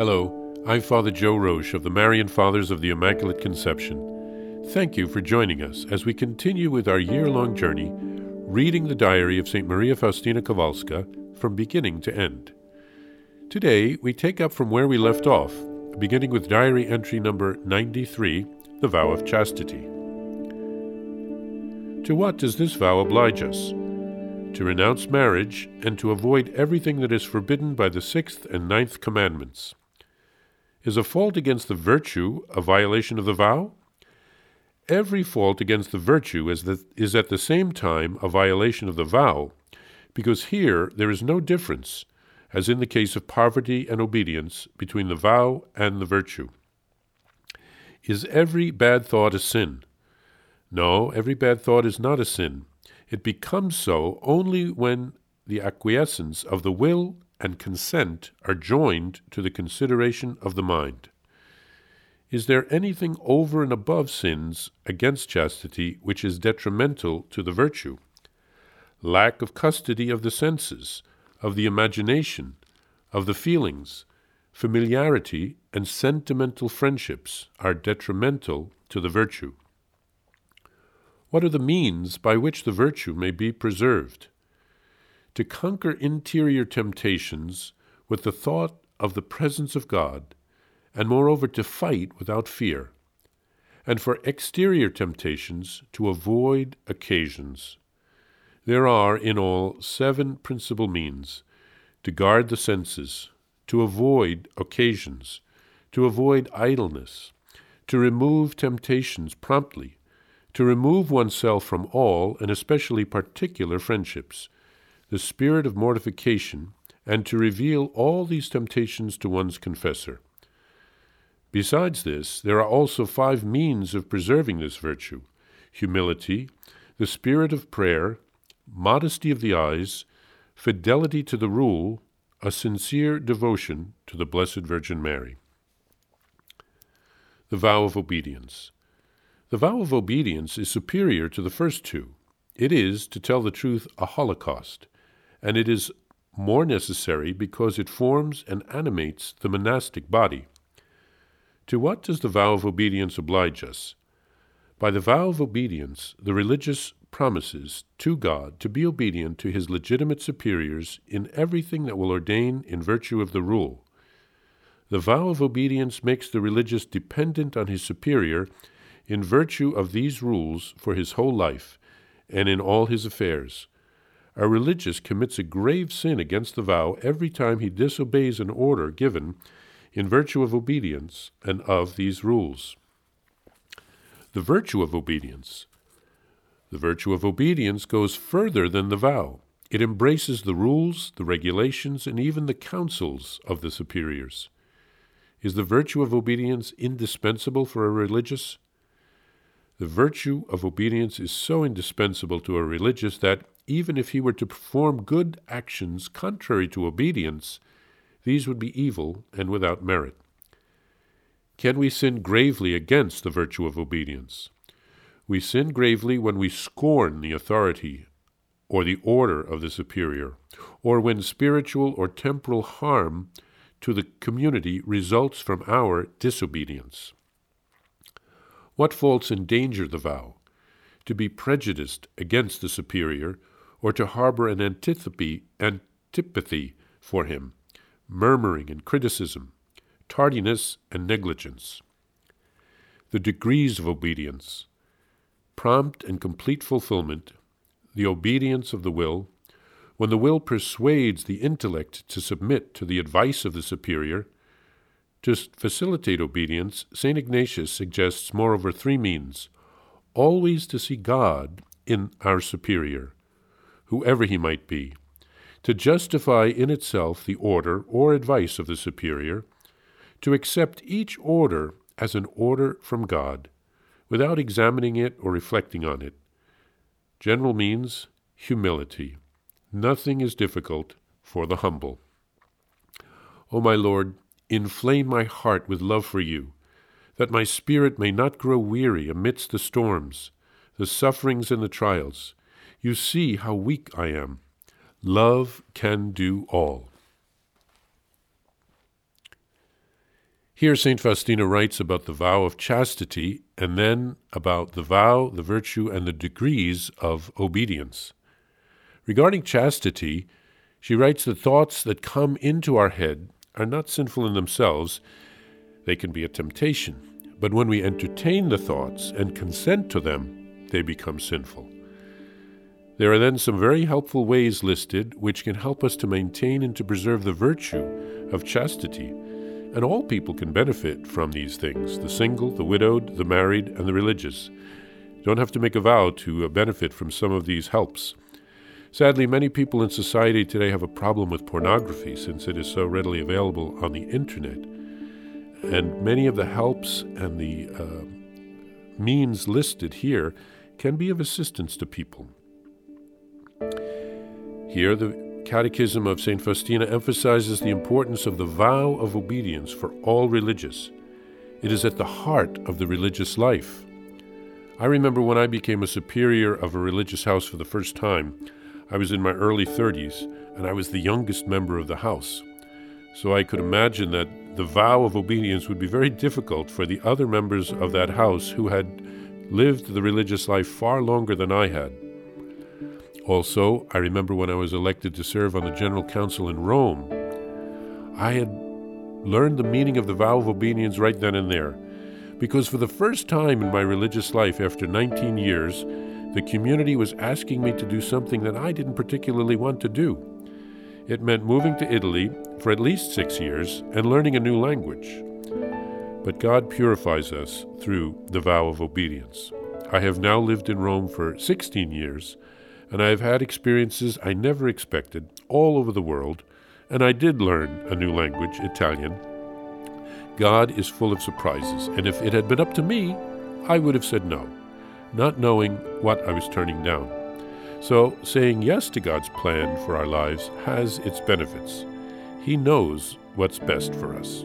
Hello, I'm Father Joe Roesch of the Marian Fathers of the Immaculate Conception. Thank you for joining us as we continue with our year long journey reading the diary of St. Maria Faustina Kowalska from beginning to end. Today, we take up from where we left off, beginning with diary entry number 93, the vow of chastity. To what does this vow oblige us? To renounce marriage and to avoid everything that is forbidden by the sixth and ninth commandments. Is a fault against the virtue a violation of the vow? Every fault against the virtue is, the, is at the same time a violation of the vow, because here there is no difference, as in the case of poverty and obedience, between the vow and the virtue. Is every bad thought a sin? No, every bad thought is not a sin. It becomes so only when the acquiescence of the will and consent are joined to the consideration of the mind. Is there anything over and above sins against chastity which is detrimental to the virtue? Lack of custody of the senses, of the imagination, of the feelings, familiarity, and sentimental friendships are detrimental to the virtue. What are the means by which the virtue may be preserved? To conquer interior temptations with the thought of the presence of God and moreover to fight without fear, and for exterior temptations to avoid occasions. There are in all seven principal means to guard the senses, to avoid occasions, to avoid idleness, to remove temptations promptly, to remove oneself from all and especially particular friendships, the spirit of mortification, and to reveal all these temptations to one's confessor. Besides this, there are also five means of preserving this virtue humility, the spirit of prayer, modesty of the eyes, fidelity to the rule, a sincere devotion to the Blessed Virgin Mary. The vow of obedience. The vow of obedience is superior to the first two. It is, to tell the truth, a holocaust, and it is more necessary because it forms and animates the monastic body. To what does the vow of obedience oblige us? By the vow of obedience, the religious promises to God to be obedient to his legitimate superiors in everything that will ordain in virtue of the rule. The vow of obedience makes the religious dependent on his superior in virtue of these rules for his whole life and in all his affairs. A religious commits a grave sin against the vow every time he disobeys an order given in virtue of obedience and of these rules. The virtue of obedience. The virtue of obedience goes further than the vow. It embraces the rules, the regulations, and even the counsels of the superiors. Is the virtue of obedience indispensable for a religious? The virtue of obedience is so indispensable to a religious that, even if he were to perform good actions contrary to obedience, these would be evil and without merit. Can we sin gravely against the virtue of obedience? We sin gravely when we scorn the authority or the order of the superior, or when spiritual or temporal harm to the community results from our disobedience. What faults endanger the vow? To be prejudiced against the superior, or to harbor an antipathy, antipathy for him, murmuring and criticism, tardiness and negligence. The degrees of obedience prompt and complete fulfillment, the obedience of the will, when the will persuades the intellect to submit to the advice of the superior. To facilitate obedience, St. Ignatius suggests, moreover, three means always to see God in our superior, whoever he might be, to justify in itself the order or advice of the superior, to accept each order as an order from God, without examining it or reflecting on it. General means humility. Nothing is difficult for the humble. O my Lord, inflame my heart with love for you, that my spirit may not grow weary amidst the storms, the sufferings, and the trials. You see how weak I am. Love can do all. Here, St. Faustina writes about the vow of chastity and then about the vow, the virtue, and the degrees of obedience. Regarding chastity, she writes that thoughts that come into our head are not sinful in themselves, they can be a temptation. But when we entertain the thoughts and consent to them, they become sinful. There are then some very helpful ways listed which can help us to maintain and to preserve the virtue of chastity. And all people can benefit from these things the single, the widowed, the married, and the religious. You don't have to make a vow to uh, benefit from some of these helps. Sadly, many people in society today have a problem with pornography since it is so readily available on the internet. And many of the helps and the uh, means listed here can be of assistance to people. Here, the Catechism of St. Faustina emphasizes the importance of the vow of obedience for all religious. It is at the heart of the religious life. I remember when I became a superior of a religious house for the first time, I was in my early 30s, and I was the youngest member of the house. So I could imagine that the vow of obedience would be very difficult for the other members of that house who had lived the religious life far longer than I had. Also, I remember when I was elected to serve on the General Council in Rome, I had learned the meaning of the vow of obedience right then and there. Because for the first time in my religious life after 19 years, the community was asking me to do something that I didn't particularly want to do. It meant moving to Italy for at least six years and learning a new language. But God purifies us through the vow of obedience. I have now lived in Rome for 16 years, and I have had experiences I never expected all over the world, and I did learn a new language, Italian. God is full of surprises, and if it had been up to me, I would have said no, not knowing what I was turning down. So, saying yes to God's plan for our lives has its benefits. He knows what's best for us.